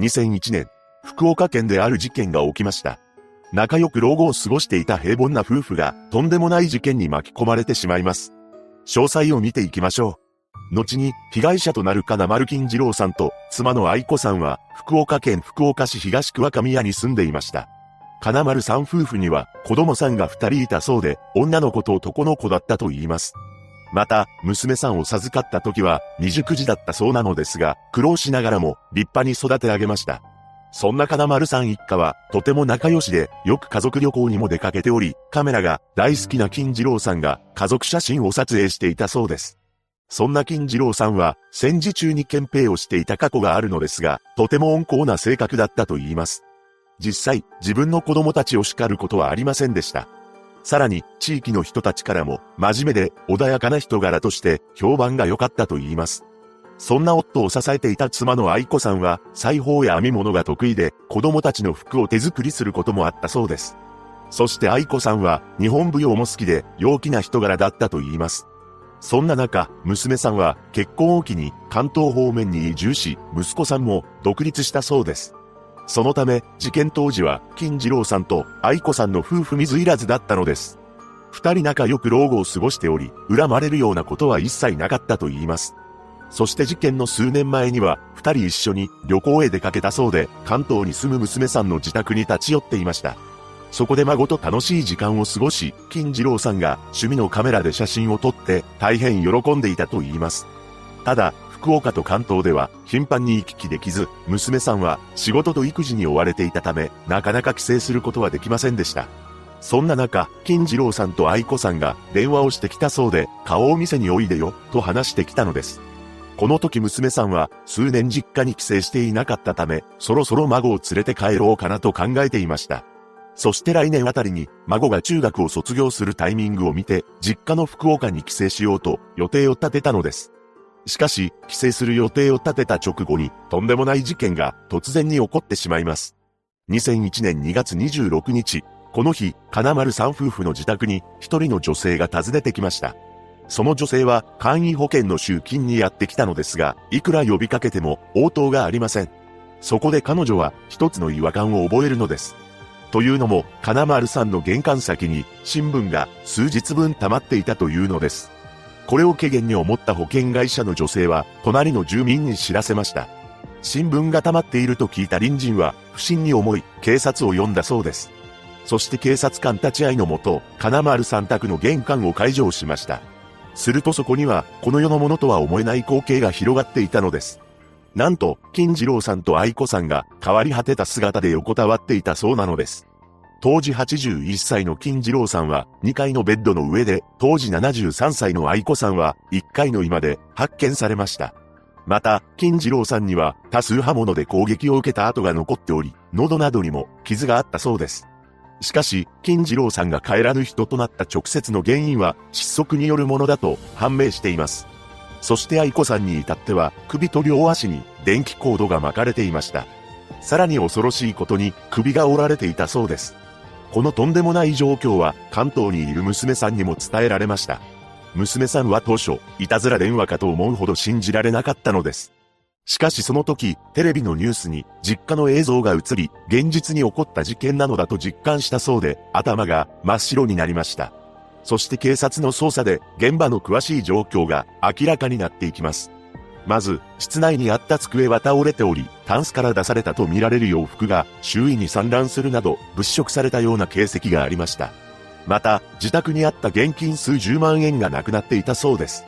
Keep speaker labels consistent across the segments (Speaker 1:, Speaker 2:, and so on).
Speaker 1: 2001年、福岡県である事件が起きました。仲良く老後を過ごしていた平凡な夫婦がとんでもない事件に巻き込まれてしまいます。詳細を見ていきましょう。後に被害者となる金丸金次郎さんと妻の愛子さんは福岡県福岡市東区若宮に住んでいました。金丸さん夫婦には子供さんが二人いたそうで女の子と男の子だったと言います。また、娘さんを授かった時は未熟児だったそうなのですが、苦労しながらも立派に育て上げました。そんな金丸さん一家はとても仲良しで、よく家族旅行にも出かけており、カメラが大好きな金次郎さんが家族写真を撮影していたそうです。そんな金次郎さんは戦時中に憲兵をしていた過去があるのですが、とても温厚な性格だったと言います。実際、自分の子供たちを叱ることはありませんでした。さらに、地域の人たちからも、真面目で穏やかな人柄として評判が良かったと言います。そんな夫を支えていた妻の愛子さんは、裁縫や編み物が得意で、子供たちの服を手作りすることもあったそうです。そして愛子さんは、日本舞踊も好きで、陽気な人柄だったと言います。そんな中、娘さんは結婚を機に関東方面に移住し、息子さんも独立したそうです。そのため、事件当時は、金次郎さんと愛子さんの夫婦水入らずだったのです。二人仲良く老後を過ごしており、恨まれるようなことは一切なかったと言います。そして事件の数年前には、二人一緒に旅行へ出かけたそうで、関東に住む娘さんの自宅に立ち寄っていました。そこで孫と楽しい時間を過ごし、金次郎さんが趣味のカメラで写真を撮って大変喜んでいたと言います。ただ、福岡と関東では頻繁に行き来できず、娘さんは仕事と育児に追われていたため、なかなか帰省することはできませんでした。そんな中、金次郎さんと愛子さんが電話をしてきたそうで、顔を見せにおいでよ、と話してきたのです。この時娘さんは数年実家に帰省していなかったため、そろそろ孫を連れて帰ろうかなと考えていました。そして来年あたりに孫が中学を卒業するタイミングを見て、実家の福岡に帰省しようと予定を立てたのです。しかし、帰省する予定を立てた直後に、とんでもない事件が突然に起こってしまいます。2001年2月26日、この日、金丸さん夫婦の自宅に一人の女性が訪ねてきました。その女性は簡易保険の集金にやってきたのですが、いくら呼びかけても応答がありません。そこで彼女は一つの違和感を覚えるのです。というのも、金丸さんの玄関先に新聞が数日分溜まっていたというのです。これを軽減に思った保険会社の女性は、隣の住民に知らせました。新聞が溜まっていると聞いた隣人は、不審に思い、警察を呼んだそうです。そして警察官立ち会いのもと、金丸さん宅の玄関を解錠しました。するとそこには、この世のものとは思えない光景が広がっていたのです。なんと、金次郎さんと愛子さんが変わり果てた姿で横たわっていたそうなのです。当時81歳の金次郎さんは2階のベッドの上で、当時73歳の愛子さんは1階の居間で発見されました。また、金次郎さんには多数刃物で攻撃を受けた跡が残っており、喉などにも傷があったそうです。しかし、金次郎さんが帰らぬ人となった直接の原因は窒息によるものだと判明しています。そして愛子さんに至っては首と両足に電気コードが巻かれていました。さらに恐ろしいことに首が折られていたそうです。このとんでもない状況は関東にいる娘さんにも伝えられました。娘さんは当初、いたずら電話かと思うほど信じられなかったのです。しかしその時、テレビのニュースに実家の映像が映り、現実に起こった事件なのだと実感したそうで、頭が真っ白になりました。そして警察の捜査で現場の詳しい状況が明らかになっていきます。まず、室内にあった机は倒れており、タンスから出されたとみられる洋服が周囲に散乱するなど物色されたような形跡がありました。また、自宅にあった現金数十万円がなくなっていたそうです。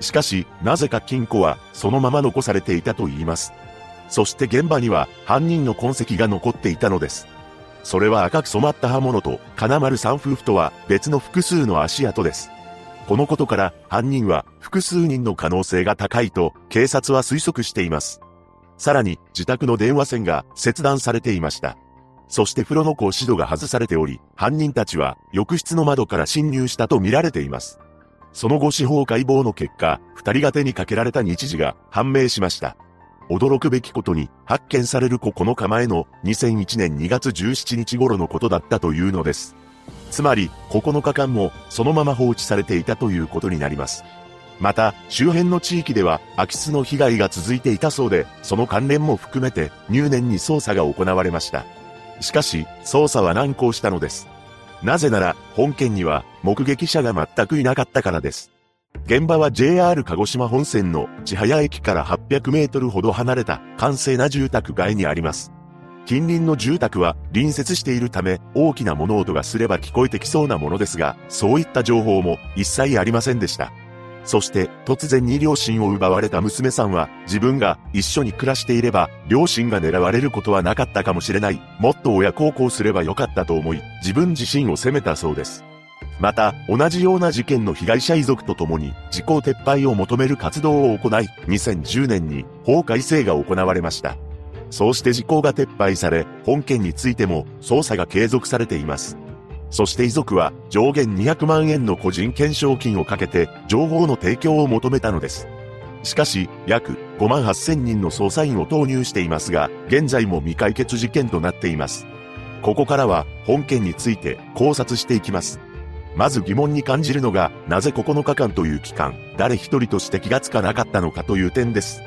Speaker 1: しかし、なぜか金庫はそのまま残されていたと言います。そして現場には犯人の痕跡が残っていたのです。それは赤く染まった刃物と金丸さん夫婦とは別の複数の足跡です。このことから犯人は複数人の可能性が高いと警察は推測しています。さらに自宅の電話線が切断されていました。そして風呂の格子戸が外されており、犯人たちは浴室の窓から侵入したと見られています。その後司法解剖の結果、二人が手にかけられた日時が判明しました。驚くべきことに、発見される9日前の2001年2月17日頃のことだったというのです。つまり、9日間もそのまま放置されていたということになります。また、周辺の地域では空き巣の被害が続いていたそうで、その関連も含めて入念に捜査が行われました。しかし、捜査は難航したのです。なぜなら、本件には目撃者が全くいなかったからです。現場は JR 鹿児島本線の千早駅から800メートルほど離れた完成な住宅街にあります。近隣の住宅は隣接しているため大きな物音がすれば聞こえてきそうなものですが、そういった情報も一切ありませんでした。そして突然に両親を奪われた娘さんは自分が一緒に暮らしていれば両親が狙われることはなかったかもしれない。もっと親孝行すればよかったと思い自分自身を責めたそうです。また、同じような事件の被害者遺族とともに、時効撤廃を求める活動を行い、2010年に法改正が行われました。そうして時効が撤廃され、本件についても捜査が継続されています。そして遺族は上限200万円の個人懸賞金をかけて情報の提供を求めたのです。しかし、約5万8000人の捜査員を投入していますが、現在も未解決事件となっています。ここからは本件について考察していきます。まず疑問に感じるのが、なぜ9日間という期間、誰一人として気がつかなかったのかという点です。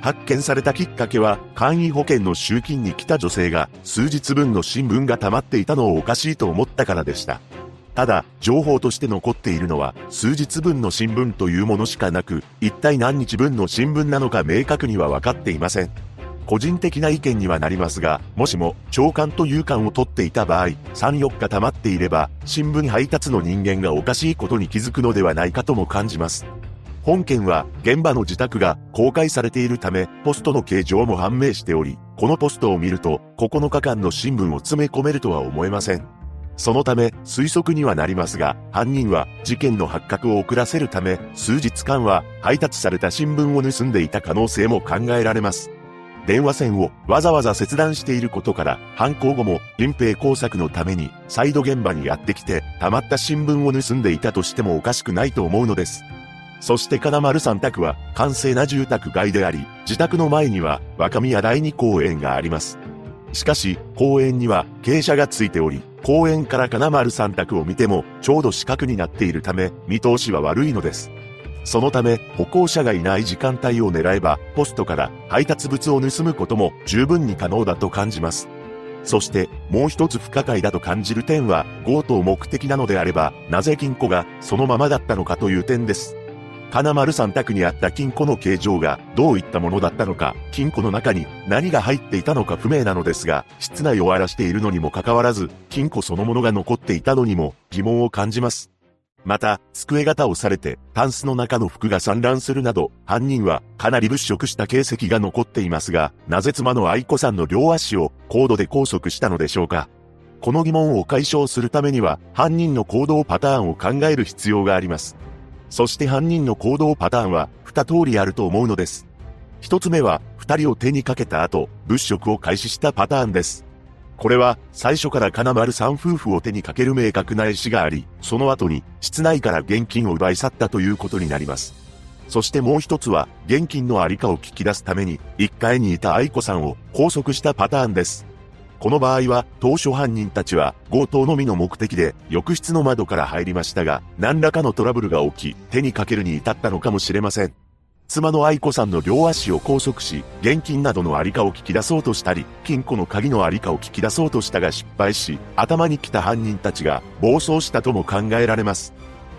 Speaker 1: 発見されたきっかけは、簡易保険の集金に来た女性が、数日分の新聞が溜まっていたのをおかしいと思ったからでした。ただ、情報として残っているのは、数日分の新聞というものしかなく、一体何日分の新聞なのか明確には分かっていません。個人的な意見にはなりますが、もしも、長官と夕刊を取っていた場合、3、4日溜まっていれば、新聞配達の人間がおかしいことに気づくのではないかとも感じます。本件は現場の自宅が公開されているため、ポストの形状も判明しており、このポストを見ると9日間の新聞を詰め込めるとは思えません。そのため推測にはなりますが、犯人は事件の発覚を遅らせるため、数日間は配達された新聞を盗んでいた可能性も考えられます。電話線をわざわざ切断していることから、犯行後も隠蔽工作のために再度現場にやってきて、溜まった新聞を盗んでいたとしてもおかしくないと思うのです。そして金丸さん宅は完成な住宅街であり、自宅の前には若宮第二公園があります。しかし、公園には傾斜がついており、公園から金丸さん宅を見てもちょうど四角になっているため、見通しは悪いのです。そのため、歩行者がいない時間帯を狙えば、ポストから配達物を盗むことも十分に可能だと感じます。そして、もう一つ不可解だと感じる点は、強盗目的なのであれば、なぜ金庫がそのままだったのかという点です。金丸さん宅にあった金庫の形状がどういったものだったのか、金庫の中に何が入っていたのか不明なのですが、室内を荒らしているのにもかかわらず、金庫そのものが残っていたのにも疑問を感じます。また、机型をされて、タンスの中の服が散乱するなど、犯人はかなり物色した形跡が残っていますが、なぜ妻の愛子さんの両足をコードで拘束したのでしょうか。この疑問を解消するためには、犯人の行動パターンを考える必要があります。そして犯人の行動パターンは二通りあると思うのです。一つ目は二人を手にかけた後、物色を開始したパターンです。これは最初から金丸さん夫婦を手にかける明確な意思があり、その後に室内から現金を奪い去ったということになります。そしてもう一つは現金のありかを聞き出すために一階にいた愛子さんを拘束したパターンです。この場合は、当初犯人たちは強盗のみの目的で浴室の窓から入りましたが、何らかのトラブルが起き、手にかけるに至ったのかもしれません。妻の愛子さんの両足を拘束し、現金などのありかを聞き出そうとしたり、金庫の鍵のありかを聞き出そうとしたが失敗し、頭に来た犯人たちが暴走したとも考えられます。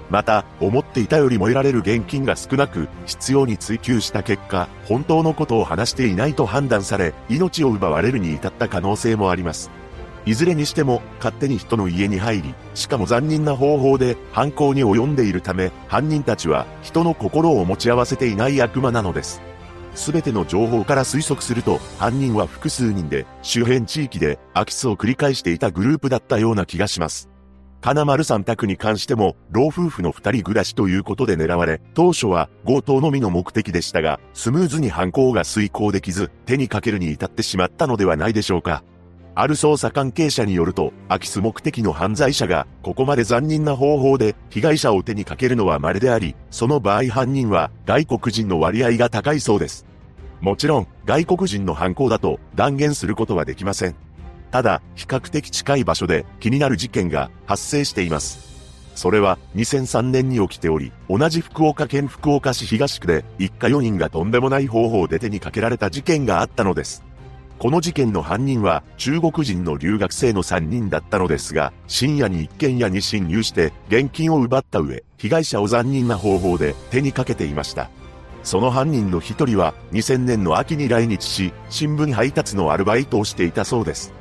Speaker 1: また、思っていたよりも得られる現金が少なく、必要に追求した結果、本当のことを話していないと判断され、命を奪われるに至った可能性もあります。いずれにしても、勝手に人の家に入り、しかも残忍な方法で犯行に及んでいるため、犯人たちは人の心を持ち合わせていない悪魔なのです。すべての情報から推測すると、犯人は複数人で、周辺地域で空き巣を繰り返していたグループだったような気がします。金丸さん宅に関しても、老夫婦の二人暮らしということで狙われ、当初は強盗のみの目的でしたが、スムーズに犯行が遂行できず、手にかけるに至ってしまったのではないでしょうか。ある捜査関係者によると、空き巣目的の犯罪者が、ここまで残忍な方法で被害者を手にかけるのは稀であり、その場合犯人は外国人の割合が高いそうです。もちろん、外国人の犯行だと断言することはできません。ただ、比較的近い場所で気になる事件が発生しています。それは2003年に起きており、同じ福岡県福岡市東区で一家4人がとんでもない方法で手にかけられた事件があったのです。この事件の犯人は中国人の留学生の3人だったのですが、深夜に一軒家に侵入して現金を奪った上、被害者を残忍な方法で手にかけていました。その犯人の一人は2000年の秋に来日し、新聞配達のアルバイトをしていたそうです。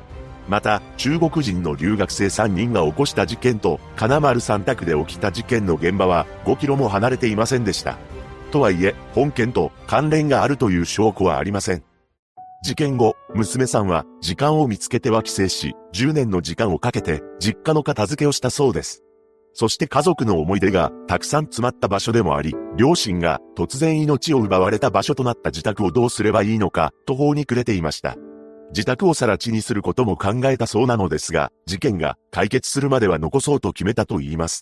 Speaker 1: また、中国人の留学生3人が起こした事件と、金丸三択で起きた事件の現場は5キロも離れていませんでした。とはいえ、本件と関連があるという証拠はありません。事件後、娘さんは時間を見つけては帰省し、10年の時間をかけて実家の片付けをしたそうです。そして家族の思い出がたくさん詰まった場所でもあり、両親が突然命を奪われた場所となった自宅をどうすればいいのか途方に暮れていました。自宅を更地にすることも考えたそうなのですが、事件が解決するまでは残そうと決めたと言います。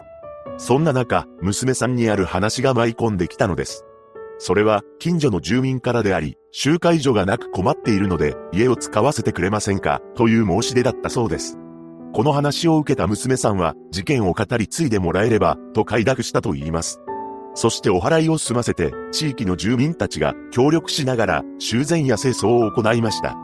Speaker 1: そんな中、娘さんにある話が舞い込んできたのです。それは、近所の住民からであり、集会所がなく困っているので、家を使わせてくれませんか、という申し出だったそうです。この話を受けた娘さんは、事件を語り継いでもらえれば、と快諾したと言います。そしてお祓いを済ませて、地域の住民たちが協力しながら修繕や清掃を行いました。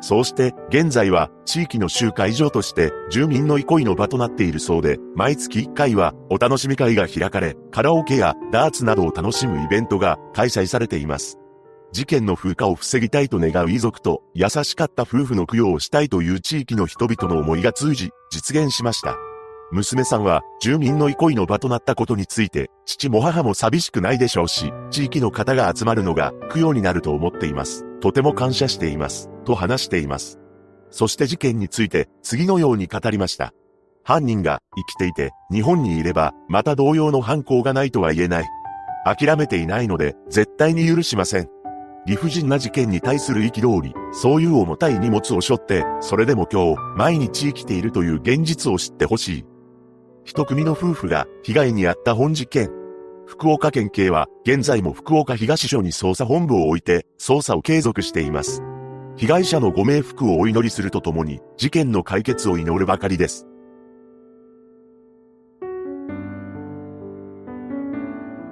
Speaker 1: そうして、現在は地域の集会場として住民の憩いの場となっているそうで、毎月1回はお楽しみ会が開かれ、カラオケやダーツなどを楽しむイベントが開催されています。事件の風化を防ぎたいと願う遺族と、優しかった夫婦の供養をしたいという地域の人々の思いが通じ、実現しました。娘さんは住民の憩いの場となったことについて、父も母も寂しくないでしょうし、地域の方が集まるのが供養になると思っています。とても感謝しています。と話しています。そして事件について次のように語りました。犯人が生きていて日本にいればまた同様の犯行がないとは言えない。諦めていないので絶対に許しません。理不尽な事件に対する憤り、そういう重たい荷物を背負って、それでも今日、毎日生きているという現実を知ってほしい。一組の夫婦が被害に遭った本事件。福岡県警は現在も福岡東署に捜査本部を置いて捜査を継続しています。被害者のご冥福をお祈りするとともに事件の解決を祈るばかりです。